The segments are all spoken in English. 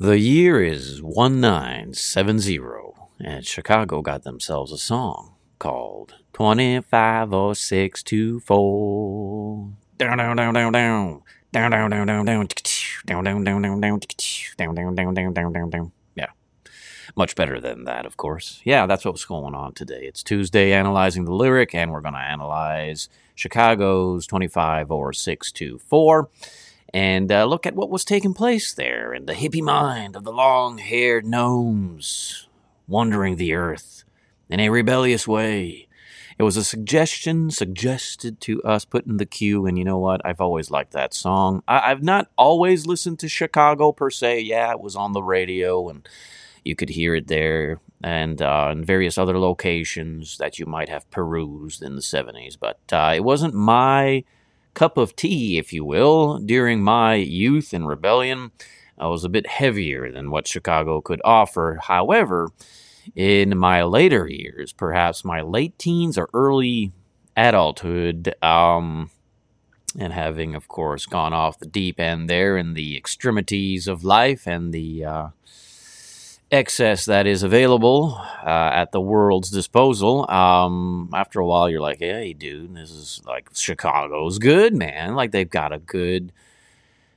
The year is 1970, and Chicago got themselves a song called 25064. Down, down, down, down, down. Down, down, down, down, down. Down, down, down, down, down. Down, down, down, down, down, down, down. Yeah. Much better than that, of course. Yeah, that's what's going on today. It's Tuesday analyzing the lyric, and we're going to analyze Chicago's 25 or 6 to 4 and uh, look at what was taking place there in the hippie mind of the long haired gnomes wandering the earth in a rebellious way. It was a suggestion suggested to us put in the queue, and you know what? I've always liked that song. I- I've not always listened to Chicago per se. Yeah, it was on the radio, and you could hear it there, and uh, in various other locations that you might have perused in the 70s. But uh, it wasn't my cup of tea, if you will, during my youth and rebellion. I was a bit heavier than what Chicago could offer. However, in my later years, perhaps my late teens or early adulthood, um, and having, of course, gone off the deep end there in the extremities of life and the uh, excess that is available uh, at the world's disposal. Um, after a while, you're like, hey, dude, this is like Chicago's good, man. Like they've got a good.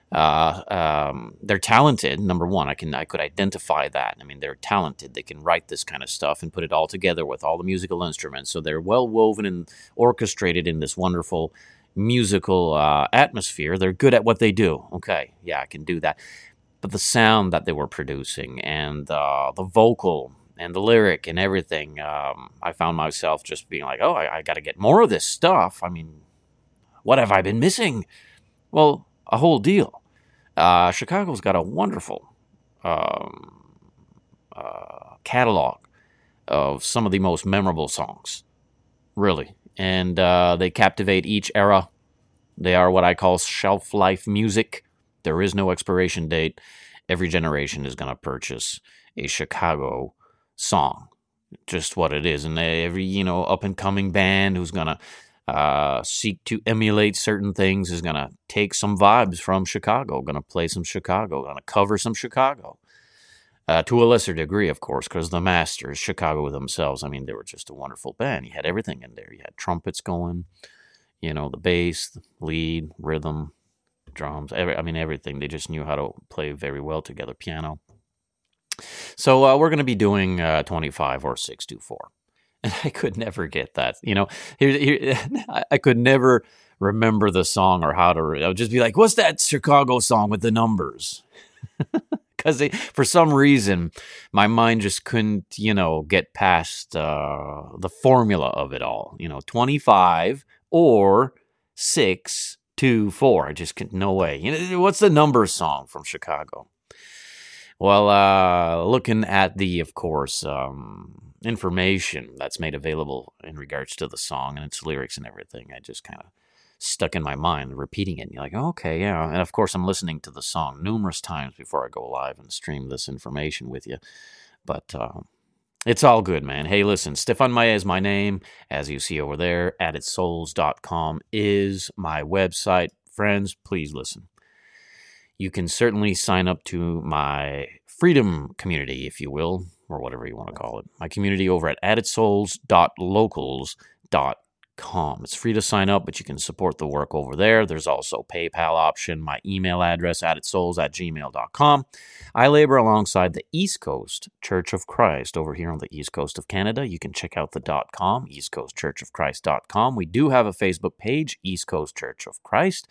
Uh, um, they're talented. Number one, I can I could identify that. I mean, they're talented. They can write this kind of stuff and put it all together with all the musical instruments. So they're well woven and orchestrated in this wonderful musical uh, atmosphere. They're good at what they do. Okay, yeah, I can do that but the sound that they were producing and uh, the vocal and the lyric and everything, um, I found myself just being like, oh, I, I got to get more of this stuff. I mean, what have I been missing? Well, a whole deal. Uh, Chicago's got a wonderful um, uh, catalog of some of the most memorable songs, really. And uh, they captivate each era. They are what I call shelf life music. There is no expiration date. Every generation is going to purchase a Chicago song. Just what it is. And every, you know, up and coming band who's going to uh, seek to emulate certain things is going to take some vibes from Chicago, going to play some Chicago, going to cover some Chicago. Uh, to a lesser degree, of course, because the Masters, Chicago themselves, I mean, they were just a wonderful band. You had everything in there. You had trumpets going, you know, the bass, the lead, rhythm, drums, every, I mean everything. They just knew how to play very well together, piano. So uh, we're going to be doing uh, 25 or 6 to 4. And I could never get that. You know, here, here, I could never remember the song or how to. I would just be like, "What's that Chicago song with the numbers?" Because for some reason, my mind just couldn't, you know, get past uh, the formula of it all. You know, 25 or six two, four. I just can no way. You know, what's the number song from Chicago? Well, uh, looking at the, of course, um, information that's made available in regards to the song and its lyrics and everything, I just kind of stuck in my mind, repeating it. And you're like, okay, yeah. And of course, I'm listening to the song numerous times before I go live and stream this information with you. But uh, it's all good, man. Hey, listen, Stephane Maya is my name. As you see over there, addedsouls.com is my website. Friends, please listen. You can certainly sign up to my freedom community, if you will, or whatever you want to call it. My community over at addedsouls.locals.com com. It's free to sign up, but you can support the work over there. There's also PayPal option, my email address, addedsouls at gmail.com. I labor alongside the East Coast Church of Christ over here on the East Coast of Canada. You can check out the dot .com, eastcoastchurchofchrist.com. We do have a Facebook page, East Coast Church of Christ.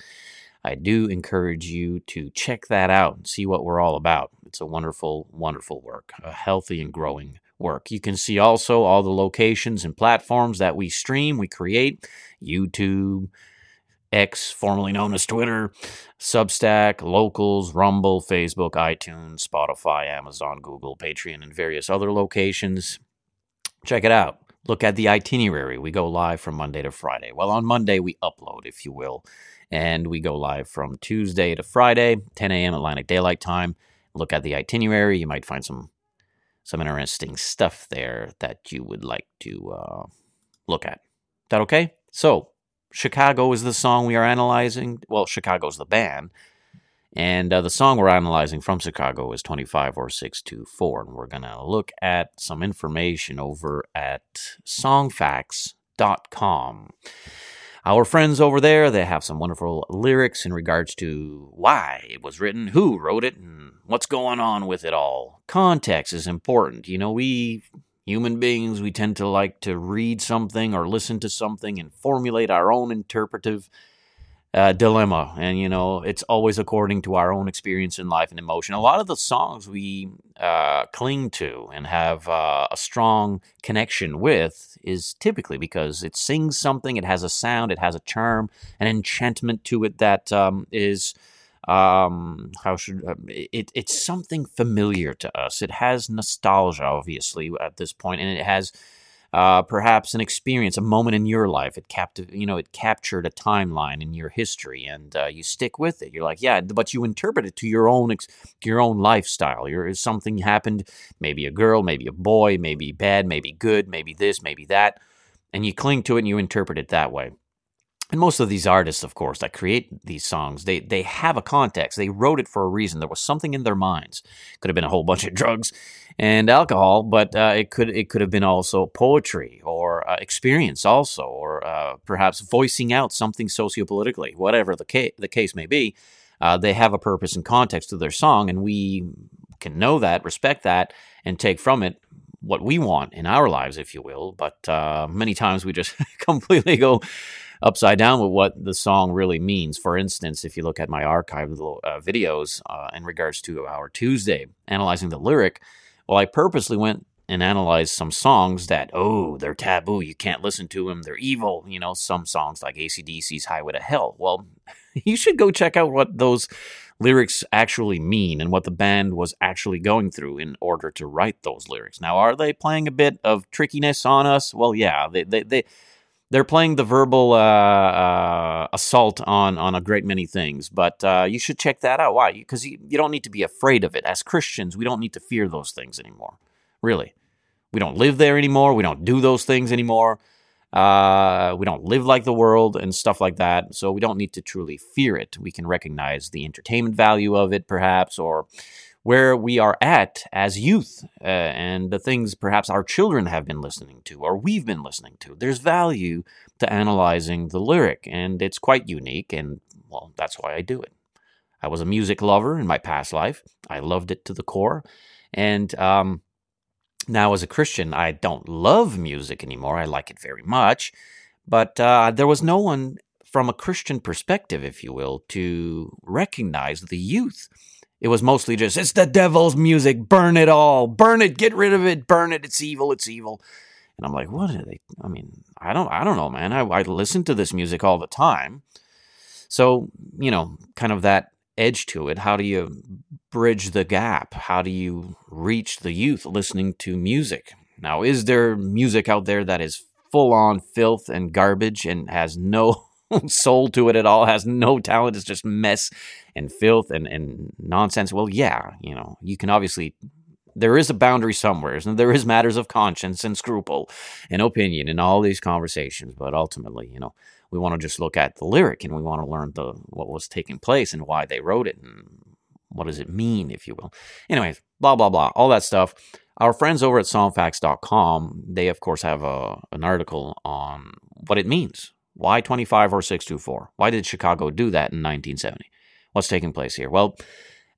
I do encourage you to check that out and see what we're all about. It's a wonderful, wonderful work, a healthy and growing work. You can see also all the locations and platforms that we stream, we create YouTube, X, formerly known as Twitter, Substack, Locals, Rumble, Facebook, iTunes, Spotify, Amazon, Google, Patreon, and various other locations. Check it out. Look at the itinerary. We go live from Monday to Friday. Well, on Monday, we upload, if you will, and we go live from Tuesday to Friday, 10 a.m. Atlantic Daylight Time. Look at the itinerary. You might find some some interesting stuff there that you would like to uh, look at. That okay? So, Chicago is the song we are analyzing. Well, Chicago's the band. And uh, the song we're analyzing from Chicago is 25 or 6 to 4. And we're going to look at some information over at songfacts.com. Our friends over there, they have some wonderful lyrics in regards to why it was written, who wrote it, and what's going on with it all. Context is important. You know, we human beings, we tend to like to read something or listen to something and formulate our own interpretive uh, dilemma. And, you know, it's always according to our own experience in life and emotion. A lot of the songs we uh, cling to and have uh, a strong connection with is typically because it sings something, it has a sound, it has a charm, an enchantment to it that um, is. Um, how should uh, it? It's something familiar to us. It has nostalgia, obviously, at this point, and it has uh, perhaps an experience, a moment in your life. It captive, you know, it captured a timeline in your history, and uh, you stick with it. You're like, yeah, but you interpret it to your own, ex- your own lifestyle. Your something happened, maybe a girl, maybe a boy, maybe bad, maybe good, maybe this, maybe that, and you cling to it and you interpret it that way and most of these artists of course that create these songs they they have a context. They wrote it for a reason. There was something in their minds. Could have been a whole bunch of drugs and alcohol but uh, it could it could have been also poetry or uh, experience also or uh, perhaps voicing out something sociopolitically whatever the case the case may be. Uh, they have a purpose and context to their song and we can know that respect that and take from it what we want in our lives if you will. But uh, many times we just completely go upside down with what the song really means. For instance, if you look at my archived uh, videos uh, in regards to our Tuesday analyzing the lyric, well, I purposely went and analyzed some songs that, oh, they're taboo. You can't listen to them. They're evil. You know, some songs like ACDC's Highway to Hell. Well, you should go check out what those lyrics actually mean and what the band was actually going through in order to write those lyrics. Now, are they playing a bit of trickiness on us? Well, yeah, they, they, they they're playing the verbal uh, uh, assault on on a great many things, but uh, you should check that out. Why? Because you, you don't need to be afraid of it. As Christians, we don't need to fear those things anymore. Really, we don't live there anymore. We don't do those things anymore. Uh, we don't live like the world and stuff like that. So we don't need to truly fear it. We can recognize the entertainment value of it, perhaps, or where we are at as youth uh, and the things perhaps our children have been listening to or we've been listening to. There's value to analyzing the lyric, and it's quite unique, and well, that's why I do it. I was a music lover in my past life, I loved it to the core, and um, now as a Christian, I don't love music anymore. I like it very much, but uh, there was no one from a Christian perspective, if you will, to recognize the youth it was mostly just, it's the devil's music, burn it all, burn it, get rid of it, burn it, it's evil, it's evil. And I'm like, what are they? I mean, I don't, I don't know, man. I, I listen to this music all the time. So, you know, kind of that edge to it. How do you bridge the gap? How do you reach the youth listening to music? Now, is there music out there that is full on filth and garbage and has no soul to it at all, has no talent, it's just mess and filth and, and nonsense. Well, yeah, you know, you can obviously there is a boundary somewhere, and there is matters of conscience and scruple and opinion in all these conversations. But ultimately, you know, we want to just look at the lyric and we want to learn the what was taking place and why they wrote it and what does it mean, if you will. Anyways, blah blah blah, all that stuff. Our friends over at songfacts.com, they of course have a, an article on what it means why 25 or 6 to 4? Why did Chicago do that in 1970? What's taking place here? Well,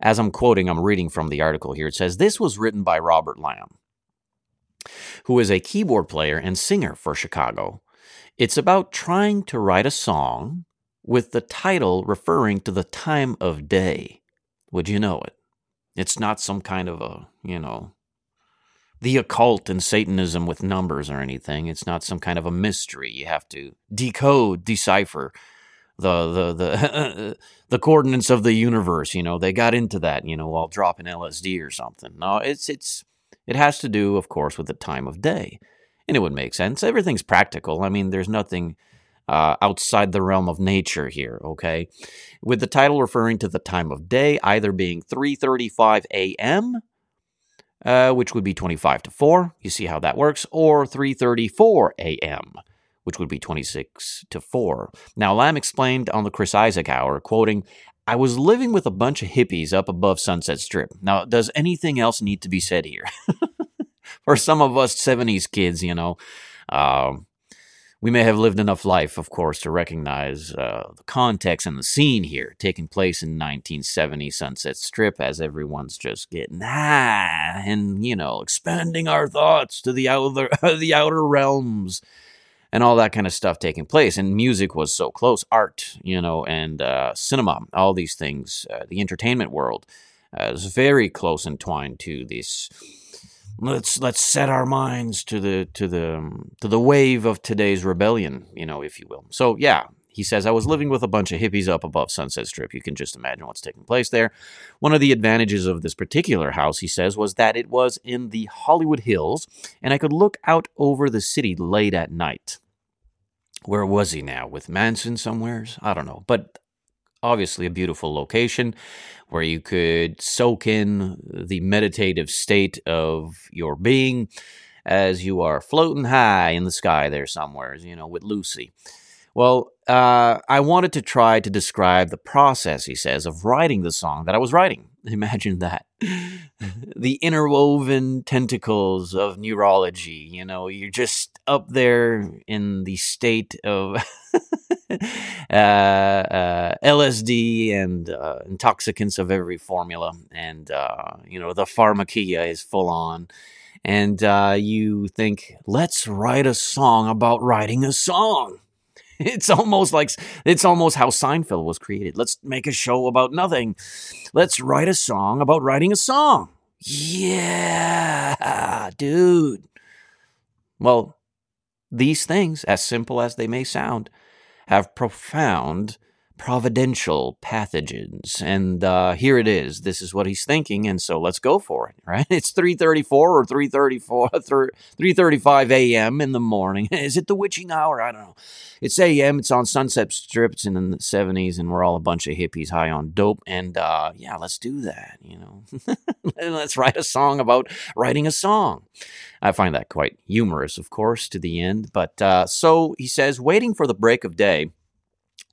as I'm quoting, I'm reading from the article here. It says this was written by Robert Lamm, who is a keyboard player and singer for Chicago. It's about trying to write a song with the title referring to the time of day. Would you know it? It's not some kind of a, you know, the occult and Satanism with numbers or anything. It's not some kind of a mystery. You have to decode, decipher the the the the coordinates of the universe. You know, they got into that. You know, while dropping LSD or something. No, it's it's it has to do, of course, with the time of day, and it would make sense. Everything's practical. I mean, there's nothing. Uh, outside the realm of nature here, okay? With the title referring to the time of day, either being 3:35 a.m uh, which would be 25 to 4. You see how that works. Or 3.34 a.m., which would be 26 to 4. Now, Lamm explained on the Chris Isaak Hour, quoting, I was living with a bunch of hippies up above Sunset Strip. Now, does anything else need to be said here? For some of us 70s kids, you know, um, we may have lived enough life, of course, to recognize uh, the context and the scene here taking place in 1970 Sunset Strip as everyone's just getting high and, you know, expanding our thoughts to the outer, the outer realms and all that kind of stuff taking place. And music was so close, art, you know, and uh, cinema, all these things, uh, the entertainment world uh, is very close entwined to this let's let's set our minds to the to the to the wave of today's rebellion, you know, if you will. So yeah, he says I was living with a bunch of hippies up above Sunset Strip. You can just imagine what's taking place there. One of the advantages of this particular house, he says, was that it was in the Hollywood Hills, and I could look out over the city late at night. Where was he now? With Manson somewheres? I don't know. But obviously a beautiful location where you could soak in the meditative state of your being as you are floating high in the sky there somewhere, you know, with Lucy. Well, uh, I wanted to try to describe the process, he says, of writing the song that I was writing. Imagine that. the interwoven tentacles of neurology. You know, you're just up there in the state of LSD and uh, intoxicants of every formula. And, uh, you know, the pharmakia is full on. And uh, you think, let's write a song about writing a song. It's almost like it's almost how Seinfeld was created. Let's make a show about nothing. Let's write a song about writing a song. Yeah, dude. Well, these things, as simple as they may sound, have profound providential pathogens. And uh, here it is. This is what he's thinking, and so let's go for it. Right? It's three thirty-four or three thirty-four, three thirty-five a.m. in the morning. Is it the witching hour? I don't know. It's a.m. It's on Sunset Strip. It's in the seventies, and we're all a bunch of hippies high on dope. And uh, yeah, let's do that. You know, let's write a song about writing a song. I find that quite humorous, of course, to the end. But uh, so he says, waiting for the break of day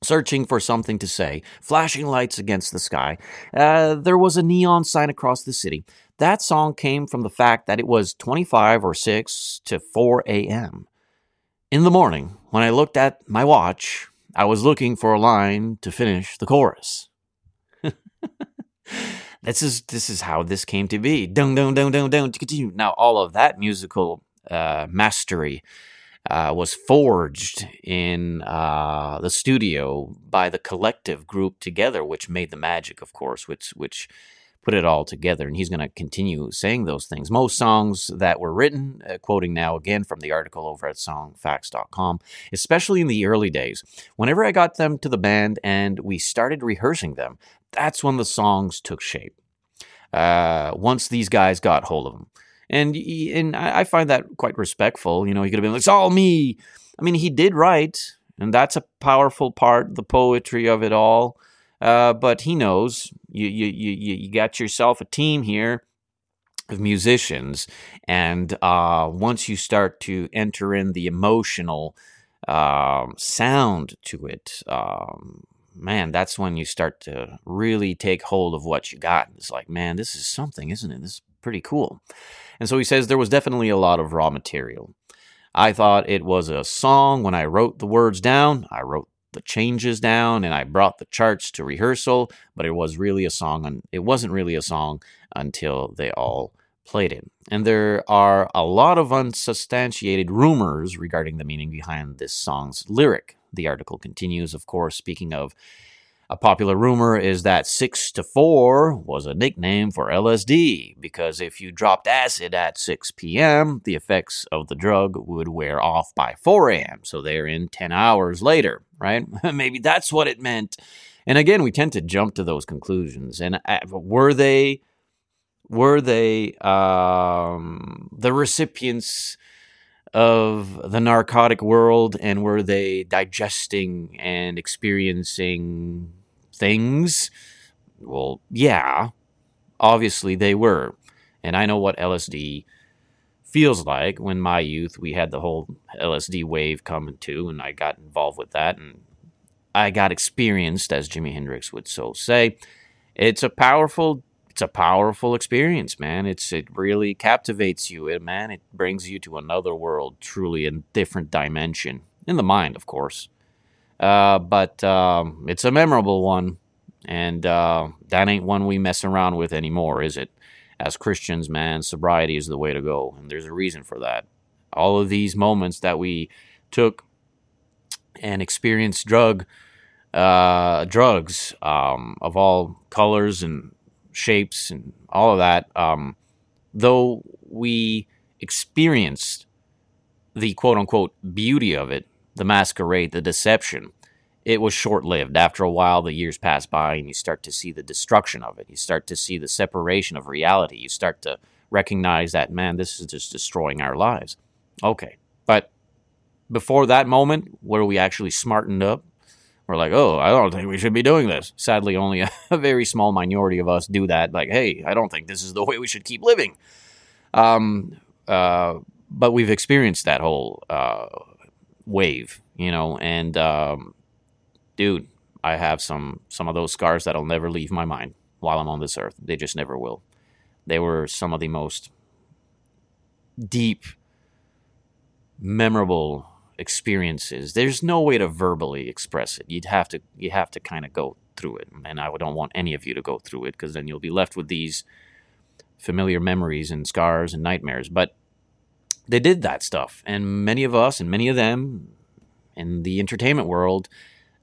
searching for something to say, flashing lights against the sky. Uh, there was a neon sign across the city. That song came from the fact that it was 25 or 6 to 4 a.m. In the morning, when I looked at my watch, I was looking for a line to finish the chorus. this is this is how this came to be. Dun dun dun dun dun. Now all of that musical uh, mastery uh, was forged in uh, the studio by the collective group together, which made the magic, of course, which which put it all together. And he's going to continue saying those things. Most songs that were written, uh, quoting now again from the article over at songfacts.com, especially in the early days, whenever I got them to the band and we started rehearsing them, that's when the songs took shape. Uh, once these guys got hold of them and and I find that quite respectful. You know, he could have been like, "It's all me." I mean, he did write, and that's a powerful part, the poetry of it all. Uh, but he knows you, you you you got yourself a team here of musicians, and uh, once you start to enter in the emotional um, sound to it. Um, man, that's when you start to really take hold of what you got. It's like, man, this is something, isn't it? This is pretty cool. And so he says there was definitely a lot of raw material. I thought it was a song when I wrote the words down. I wrote the changes down and I brought the charts to rehearsal, but it was really a song and it wasn't really a song until they all played it. And there are a lot of unsubstantiated rumors regarding the meaning behind this song's lyric. The article continues, of course, speaking of a popular rumor is that 6 to 4 was a nickname for LSD because if you dropped acid at 6 p.m., the effects of the drug would wear off by 4 a.m. So they're in 10 hours later, right? Maybe that's what it meant. And again, we tend to jump to those conclusions. And uh, were they were they um, the recipients of the narcotic world and were they digesting and experiencing things? Well, yeah, obviously they were. And I know what LSD feels like when my youth we had the whole LSD wave coming too and I got involved with that and I got experienced, as Jimi Hendrix would so say. It's a powerful it's a powerful experience, man. It's it really captivates you, it, man. It brings you to another world, truly a different dimension in the mind, of course. Uh, but um, it's a memorable one, and uh, that ain't one we mess around with anymore, is it? As Christians, man, sobriety is the way to go, and there's a reason for that. All of these moments that we took and experienced drug uh, drugs um, of all colors and shapes and all of that, um, though we experienced the quote unquote beauty of it, the masquerade, the deception, it was short lived. After a while, the years pass by and you start to see the destruction of it. You start to see the separation of reality. You start to recognize that, man, this is just destroying our lives. Okay. But before that moment where we actually smartened up, we're like, oh, I don't think we should be doing this. Sadly, only a, very small minority of us do that. Like, hey, I don't think this is the way we should keep living. Um, uh, but we've experienced that whole uh, wave, you know, and um, dude, I have some some of those scars that'll never leave my mind while I'm on this earth. They just never will. They were some of the most deep, memorable experiences. There's no way to verbally express it. You'd have to you have to kind of go through it, and I don't want any of you to go through it because then you'll be left with these familiar memories and scars and nightmares. But they did that stuff, and many of us and many of them in the entertainment world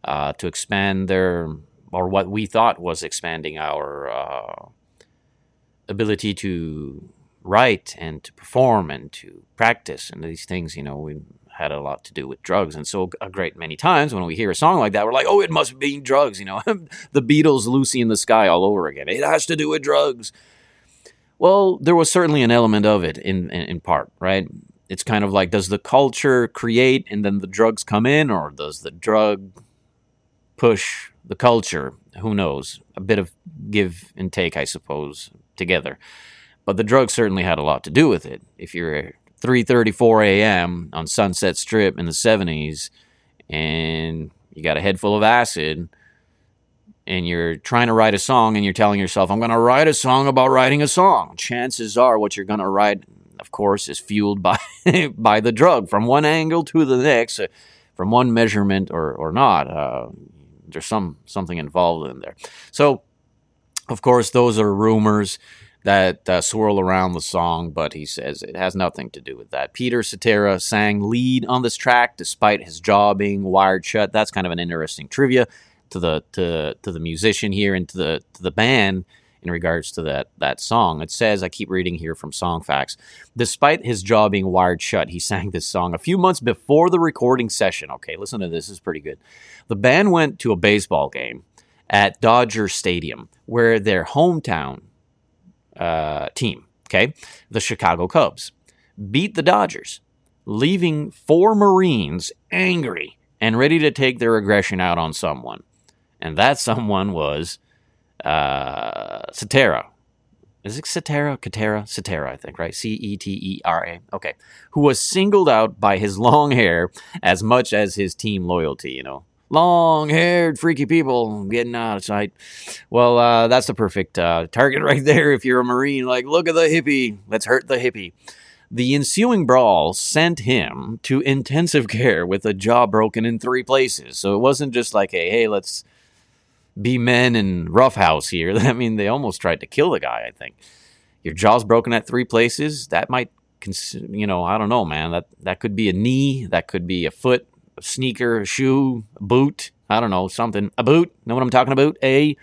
uh, to expand their or what we thought was expanding our uh, ability to write and to perform and to practice and these things. You know, we had a lot to do with drugs. And so, a great many times when we hear a song like that, we're like, oh, it must be drugs. You know, the Beatles, Lucy in the Sky, all over again. It has to do with drugs. Well, there was certainly an element of it in, in, in part, right? It's kind of like, does the culture create and then the drugs come in, or does the drug push the culture? Who knows? A bit of give and take, I suppose, together. But the drugs certainly had a lot to do with it. If you're 3:34 a.m. on Sunset Strip in the 70s and you got a head full of acid and you're trying to write a song and you're telling yourself I'm going to write a song about writing a song. Chances are what you're going to write of course is fueled by by the drug from one angle to the next uh, from one measurement or or not. Uh, there's some something involved in there. So of course those are rumors that uh, swirl around the song, but he says it has nothing to do with that. Peter Cetera sang lead on this track despite his jaw being wired shut. That's kind of an interesting trivia to the to to the musician here and to the to the band in regards to that that song. It says I keep reading here from Songfacts. Despite his jaw being wired shut, he sang this song a few months before the recording session. Okay, listen to this. this is pretty good. The band went to a baseball game at Dodger Stadium, where their hometown uh, team, okay, the Chicago Cubs, beat the Dodgers, leaving four Marines angry and ready to take their aggression out on someone. And that someone was uh, Cetera. Is it Cetera? Cetera? Cetera, I think, right? C E T E R A. Okay. Who was singled out by his long hair as much as his team loyalty, you know long haired, freaky people getting out of sight. Well, uh, that's the perfect uh, target right there if you're a Marine. Like, look at the hippie. Let's hurt the hippie. The ensuing brawl sent him to intensive care with a jaw broken in three places. So it wasn't just like, hey, hey, let's be men and roughhouse here. I mean, they almost tried to kill the guy, I think. Your jaw's broken at three places. That might, cons- you know, I don't know, man. That, that could be a knee. That could be a foot a sneaker, a shoe, a boot, I don't know, something. A boot, know what I'm talking about? A.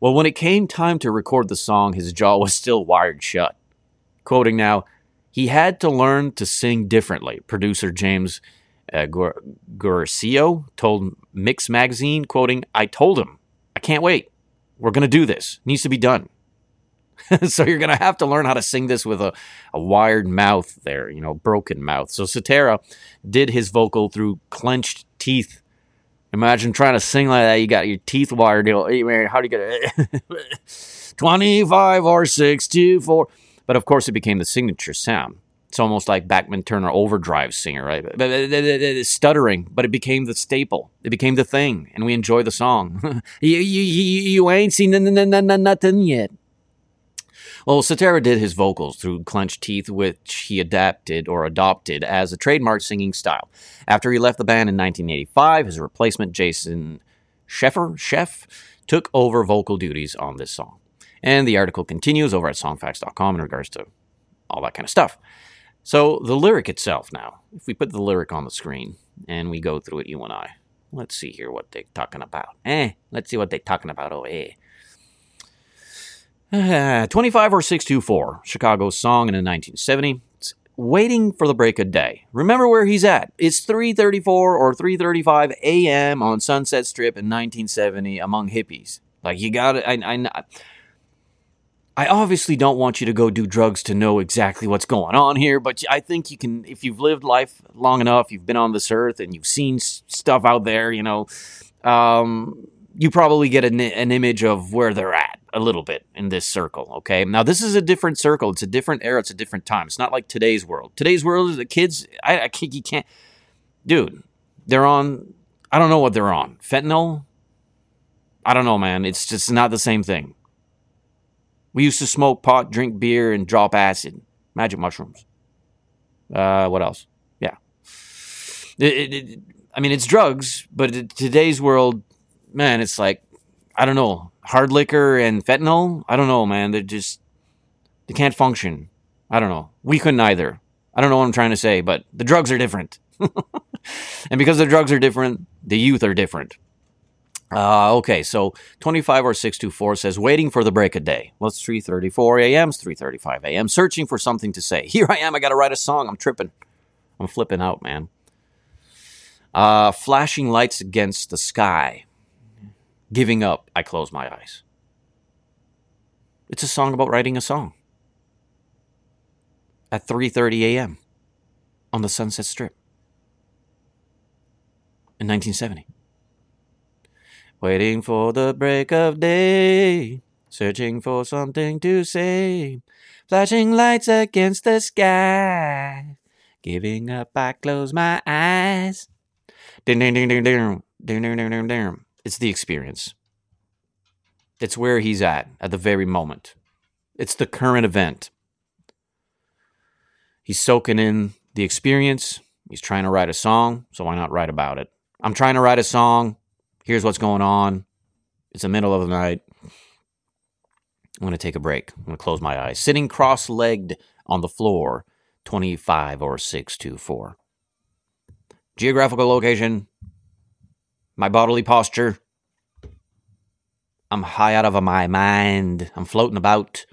Well, when it came time to record the song, his jaw was still wired shut. Quoting now, he had to learn to sing differently. Producer James uh, told Mix Magazine, quoting, I told him, I can't wait. We're going to do this. It needs to be done. so you're going to have to learn how to sing this with a, a wired mouth there, you know, broken mouth. So Cetera did his vocal through clenched teeth. Imagine trying to sing like that. You got your teeth wired. You know, how do you get it? 25 or 6, 2, 4. But of course, it became the signature sound. It's almost like Bachman Turner Overdrive singer, right? It's stuttering, but it became the staple. It became the thing, and we enjoy the song. you, you, you, ain't seen nothing yet. Well, Cetera did his vocals through clenched teeth, which he adapted or adopted as a trademark singing style. After he left the band in 1985, his replacement, Jason Sheffer, Chef, took over vocal duties on this song. And the article continues over at songfacts.com in regards to all that kind of stuff. So, the lyric itself now, if we put the lyric on the screen and we go through it, you and I, let's see here what they're talking about. Eh, let's see what they're talking about. Oh, eh. Uh, 25 or 6 to 4, Chicago's song in the 1970. It's waiting for the break of day. Remember where he's at. It's 3:34 or 3:35 a.m. on Sunset Strip in 1970 among hippies. Like you got it. I, I, I obviously don't want you to go do drugs to know exactly what's going on here, but I think you can, if you've lived life long enough, you've been on this earth and you've seen stuff out there, you know, um, you probably get an, an image of where they're at a little bit in this circle. Okay. Now, this is a different circle. It's a different era. It's a different time. It's not like today's world. Today's world is the kids, I, I can't, you can't, dude, they're on, I don't know what they're on. Fentanyl? I don't know, man. It's just not the same thing. We used to smoke pot, drink beer, and drop acid, magic mushrooms. Uh, what else? Yeah. It, it, it, I mean, it's drugs, but today's world, man, it's like, I don't know, hard liquor and fentanyl. I don't know, man. They're just, they can't function. I don't know. We couldn't either. I don't know what I'm trying to say, but the drugs are different. and because the drugs are different, the youth are different. Uh, okay, so 25 or 6 to 4 says, waiting for the break of day. Well, it's 3.34 a.m., it's 3.35 a.m., searching for something to say. Here I am, I got to write a song. I'm tripping. I'm flipping out, man. Uh, flashing lights against the sky. Giving up, I close my eyes. It's a song about writing a song. At 3.30 a.m. on the Sunset Strip. In 1970 waiting for the break of day, searching for something to say, flashing lights against the sky, giving up, I close my eyes. Ding, ding, ding, ding, ding, ding, ding, ding, ding, ding. It's the experience. It's where he's at at the very moment. It's the current event. He's soaking in the experience. He's trying to write a song, so why not write about it? I'm trying to write a song here's what's going on. It's the middle of the night. I'm going to take a break. I'm going to close my eyes. Sitting cross legged on the floor, 25 or 6 to 4. Geographical location, my bodily posture. I'm high out of my mind. I'm floating about.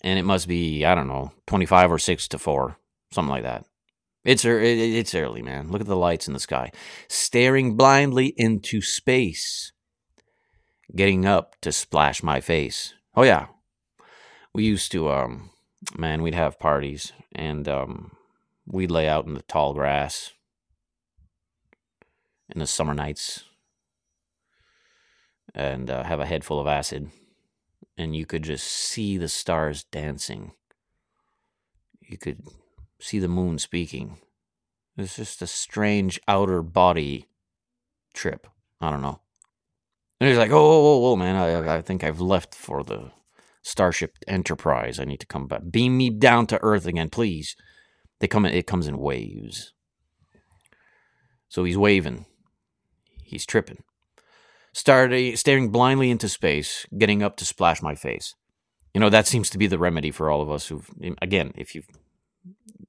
And it must be, I don't know, 25 or 6 to 4, something like that. It's it's early, man. Look at the lights in the sky. Staring blindly into space. Getting up to splash my face. Oh yeah. We used to um man, we'd have parties and um we'd lay out in the tall grass in the summer nights and uh, have a head full of acid and you could just see the stars dancing. You could see the moon speaking. It's just a strange outer body trip. I don't know. And he's like, oh, whoa, whoa, whoa, man, I, I think I've left for the Starship Enterprise. I need to come back. Beam me down to Earth again, please. They come in, it comes in waves. So he's waving. He's tripping. Starting, staring blindly into space, getting up to splash my face. You know, that seems to be the remedy for all of us who've, again, if you've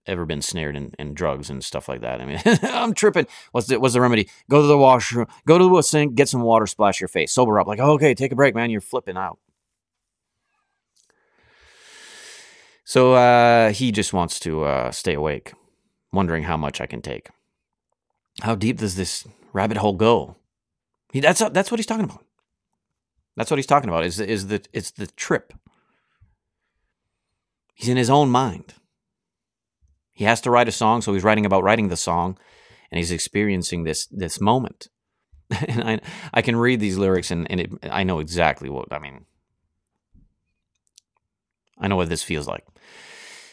ever been snared in, in drugs and stuff like that. I mean, I'm tripping. What's the, what's the remedy? Go to the washroom, go to the sink, get some water, splash your face, sober up. Like, okay, take a break, man. You're flipping out. So uh, he just wants to uh, stay awake, wondering how much I can take. How deep does this rabbit hole go? He, that's that's what he's talking about. That's what he's talking about. Is is the it's the trip. He's in his own mind. He has to write a song, so he's writing about writing the song, and he's experiencing this this moment. and I I can read these lyrics, and, and it, I know exactly what I mean. I know what this feels like.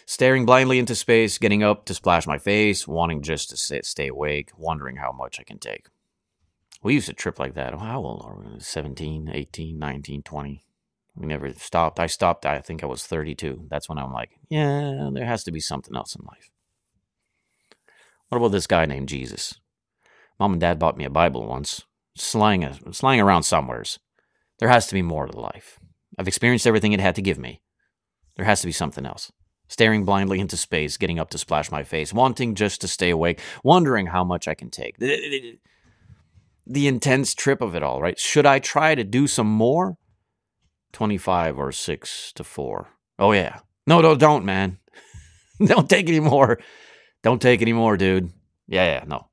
Staring blindly into space, getting up to splash my face, wanting just to sit, stay awake, wondering how much I can take. We used to trip like that. How old are we? 17, 18, 19, 20. We never stopped. I stopped, I think I was 32. That's when I'm like, yeah, there has to be something else in life. What about this guy named Jesus? Mom and dad bought me a Bible once, slang, uh, slang around somewheres. There has to be more to life. I've experienced everything it had to give me. There has to be something else. Staring blindly into space, getting up to splash my face, wanting just to stay awake, wondering how much I can take. The, the intense trip of it all, right? Should I try to do some more? 25 or 6 to 4. Oh, yeah. No, no, don't, man. don't take any more. Don't take any more, dude. Yeah, yeah, no.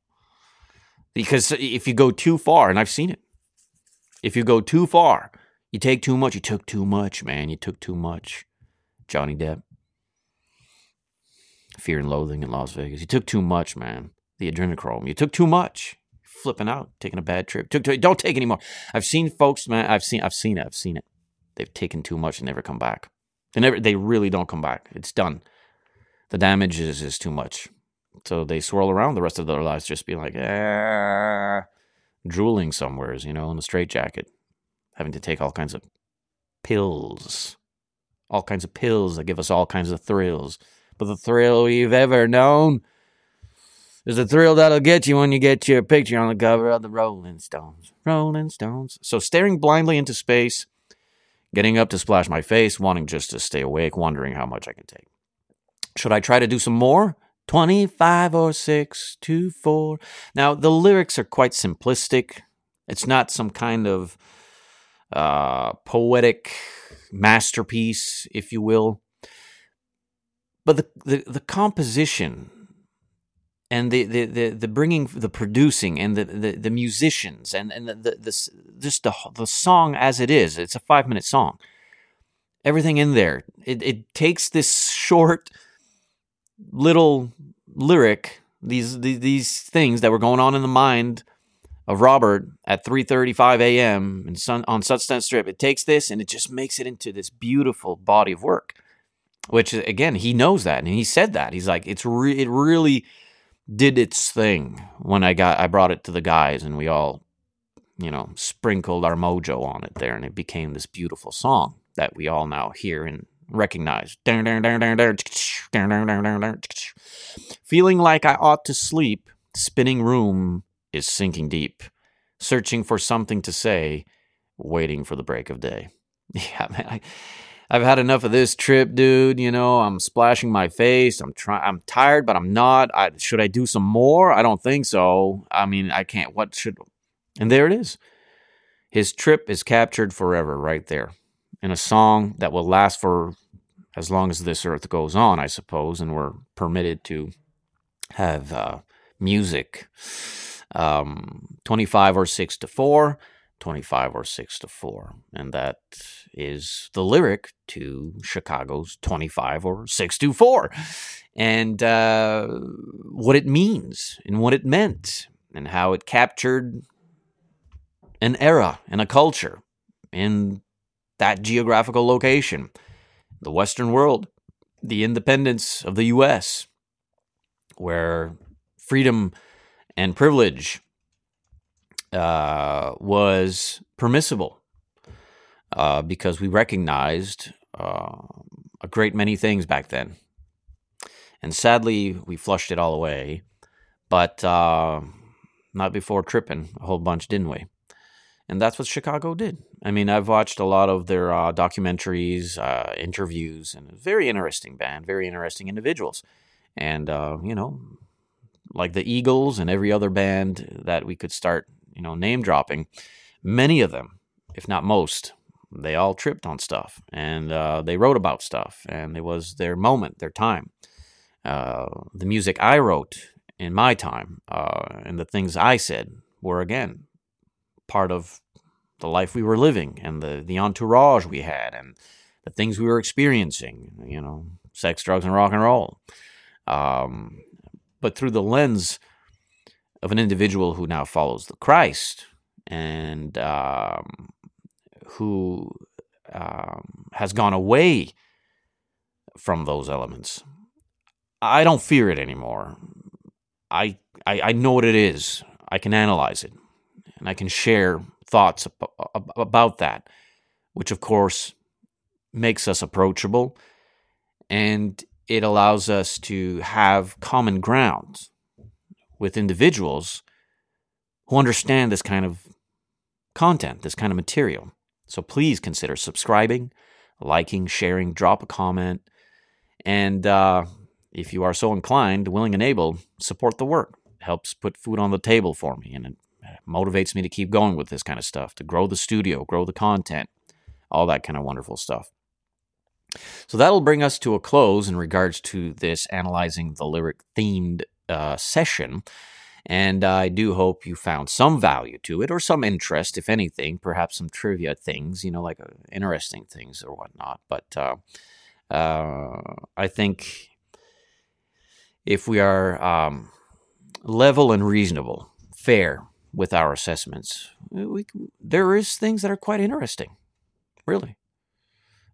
Because if you go too far, and I've seen it, if you go too far, you take too much. You took too much, man. You took too much. Johnny Depp. Fear and Loathing in Las Vegas. You took too much, man. The adrenochrome. You took too much. Flipping out, taking a bad trip. Took too, don't take any more. I've seen folks, man. I've seen. I've seen it. I've seen it. They've taken too much and never come back. They never. They really don't come back. It's done. The damage is is too much. So they swirl around the rest of their lives, just being like, ah, drooling somewheres, you know, in a straitjacket, having to take all kinds of pills, all kinds of pills that give us all kinds of thrills. But the thrill we've ever known is the thrill that'll get you when you get your picture on the cover of the Rolling Stones. Rolling Stones. So staring blindly into space, getting up to splash my face, wanting just to stay awake, wondering how much I can take. Should I try to do some more? 25 or 6 to 4. Now, the lyrics are quite simplistic. It's not some kind of uh, poetic masterpiece, if you will. But the, the, the composition and the, the, the, the, bringing, the producing and the, the, the musicians and, and the, the, the, just the, the song as it is, it's a five minute song. Everything in there. It, it takes this short little lyric, these, these these things that were going on in the mind of Robert at 3:35 a.m. And sun, on Sunset Strip. It takes this and it just makes it into this beautiful body of work. Which again, he knows that and he said that. He's like, it's re- it really did its thing when I got I brought it to the guys and we all, you know, sprinkled our mojo on it there and it became this beautiful song that we all now hear and recognize. Feeling like I ought to sleep, spinning room is sinking deep, searching for something to say, waiting for the break of day. Yeah, man, I, I've had enough of this trip, dude. You know, I'm splashing my face. I'm trying. I'm tired, but I'm not. I, should I do some more? I don't think so. I mean, I can't. What should? And there it is. His trip is captured forever, right there, in a song that will last for as long as this earth goes on, I suppose, and we're permitted to have uh, music. Um, 25 or 6 to 4, 25 or 6 to 4. And that is the lyric to Chicago's 25 or 6 to 4. And uh, what it means and what it meant and how it captured an era and a culture in that geographical location the Western world, the independence of the U.S., where freedom and privilege uh, was permissible uh, because we recognized uh, a great many things back then. And sadly, we flushed it all away, but uh, not before tripping a whole bunch, didn't we? And that's what Chicago did. I mean, I've watched a lot of their uh, documentaries, uh, interviews, and very interesting band, very interesting individuals. And, uh, you know, like the Eagles and every other band that we could start, you know, name dropping, many of them, if not most, they all tripped on stuff and uh, they wrote about stuff. And it was their moment, their time. Uh, the music I wrote in my time uh, and the things I said were, again, part of the life we were living and the, the entourage we had and the things we were experiencing, you know, sex, drugs, and rock and roll. Um, but through the lens of an individual who now follows the Christ and um, who um, has gone away from those elements I don't fear it anymore. I, I, I know what it is. I can analyze it, and I can share thoughts about that, which of course makes us approachable, and it allows us to have common ground with individuals who understand this kind of content, this kind of material. So please consider subscribing, liking, sharing, drop a comment, and uh, if you are so inclined, willing and able, support the work. It helps put food on the table for me, and it motivates me to keep going with this kind of stuff, to grow the studio, grow the content, all that kind of wonderful stuff. So that'll bring us to a close in regards to this analyzing the lyric themed uh, session. And I do hope you found some value to it or some interest, if anything, perhaps some trivia things, you know, like uh, interesting things or whatnot. But uh, uh, I think if we are um, level and reasonable, fair with our assessments, we, there is things that are quite interesting, really,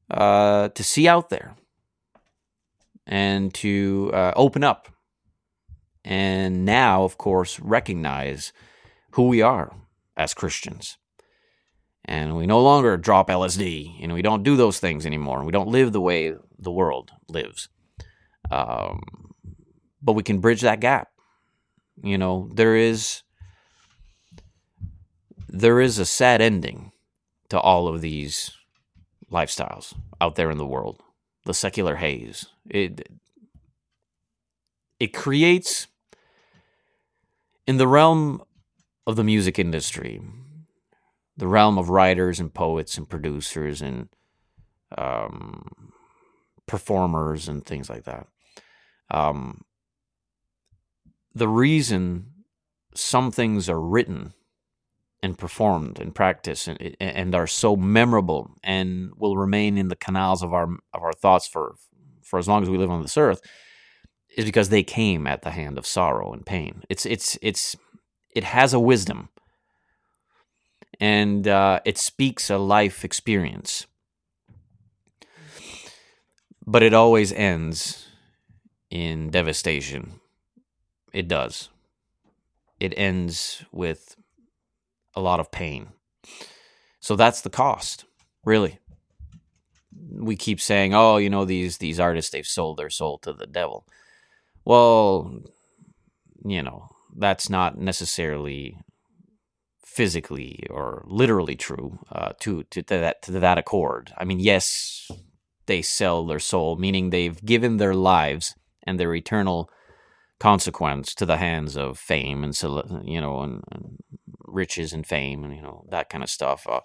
uh, to see out there and to uh, open up and now, of course, recognize who we are as Christians. And we no longer drop LSD, and we don't do those things anymore. and We don't live the way the world lives. Um, but we can bridge that gap. You know, there is there is a sad ending to all of these lifestyles out there in the world. The secular haze. It it creates in the realm of the music industry, the realm of writers and poets and producers and um, performers and things like that, um, the reason some things are written and performed and practiced and, and are so memorable and will remain in the canals of our of our thoughts for for as long as we live on this earth is because they came at the hand of sorrow and pain. It's it's it's it has a wisdom, and uh, it speaks a life experience, but it always ends in devastation. It does. It ends with a lot of pain. So that's the cost, really. We keep saying, "Oh, you know these these artists they've sold their soul to the devil." Well, you know, that's not necessarily physically or literally true uh, to, to, to that to that accord. I mean, yes, they sell their soul, meaning they've given their lives and their eternal consequence to the hands of fame and you know and, and riches and fame and you know that kind of stuff. Uh,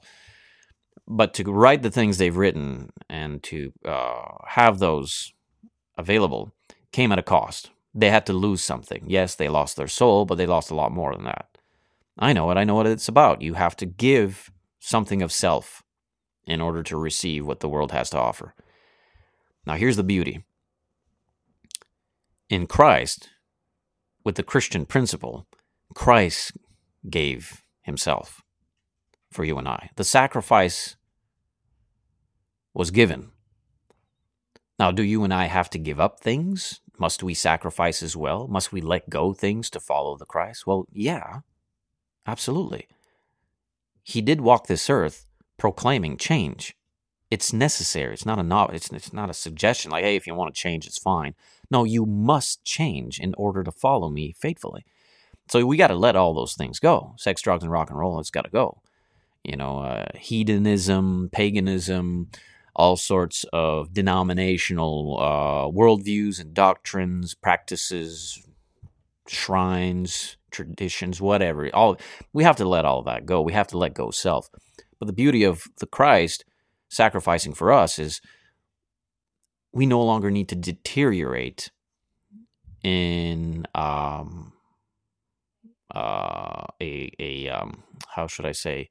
but to write the things they've written and to uh, have those available came at a cost. They had to lose something. Yes, they lost their soul, but they lost a lot more than that. I know it. I know what it's about. You have to give something of self in order to receive what the world has to offer. Now, here's the beauty in Christ, with the Christian principle, Christ gave himself for you and I. The sacrifice was given now, do you and I have to give up things? Must we sacrifice as well? Must we let go things to follow the Christ? Well, yeah, absolutely. He did walk this earth proclaiming change. It's necessary. It's not a no, it's, it's not a suggestion like, hey, if you want to change, it's fine. No, you must change in order to follow me faithfully. So we got to let all those things go. Sex, drugs, and rock and roll, it's got to go. You know, uh, hedonism, paganism, all sorts of denominational uh, worldviews and doctrines, practices, shrines, traditions, whatever. All we have to let all that go. We have to let go self. But the beauty of the Christ sacrificing for us is we no longer need to deteriorate in um, uh, a a um, how should I say?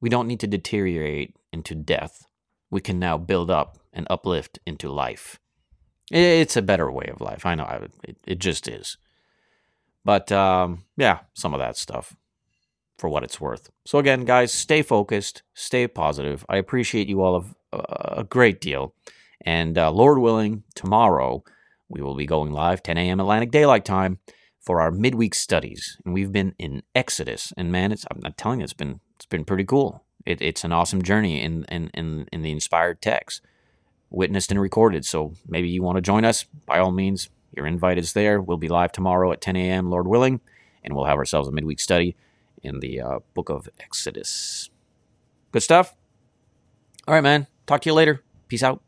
We don't need to deteriorate into death we can now build up and uplift into life. It's a better way of life. I know it, it just is. But um, yeah, some of that stuff for what it's worth. So again, guys, stay focused, stay positive. I appreciate you all of, uh, a great deal. And uh, Lord willing, tomorrow we will be going live 10 a.m. Atlantic Daylight Time for our midweek studies, and we've been in Exodus. And man, it's I'm not telling you, it's been it's been pretty cool. It, it's an awesome journey in, in in in the inspired text, witnessed and recorded. So maybe you want to join us. By all means, your invite is there. We'll be live tomorrow at 10 a.m. Lord willing, and we'll have ourselves a midweek study in the uh, book of Exodus. Good stuff. All right, man. Talk to you later. Peace out.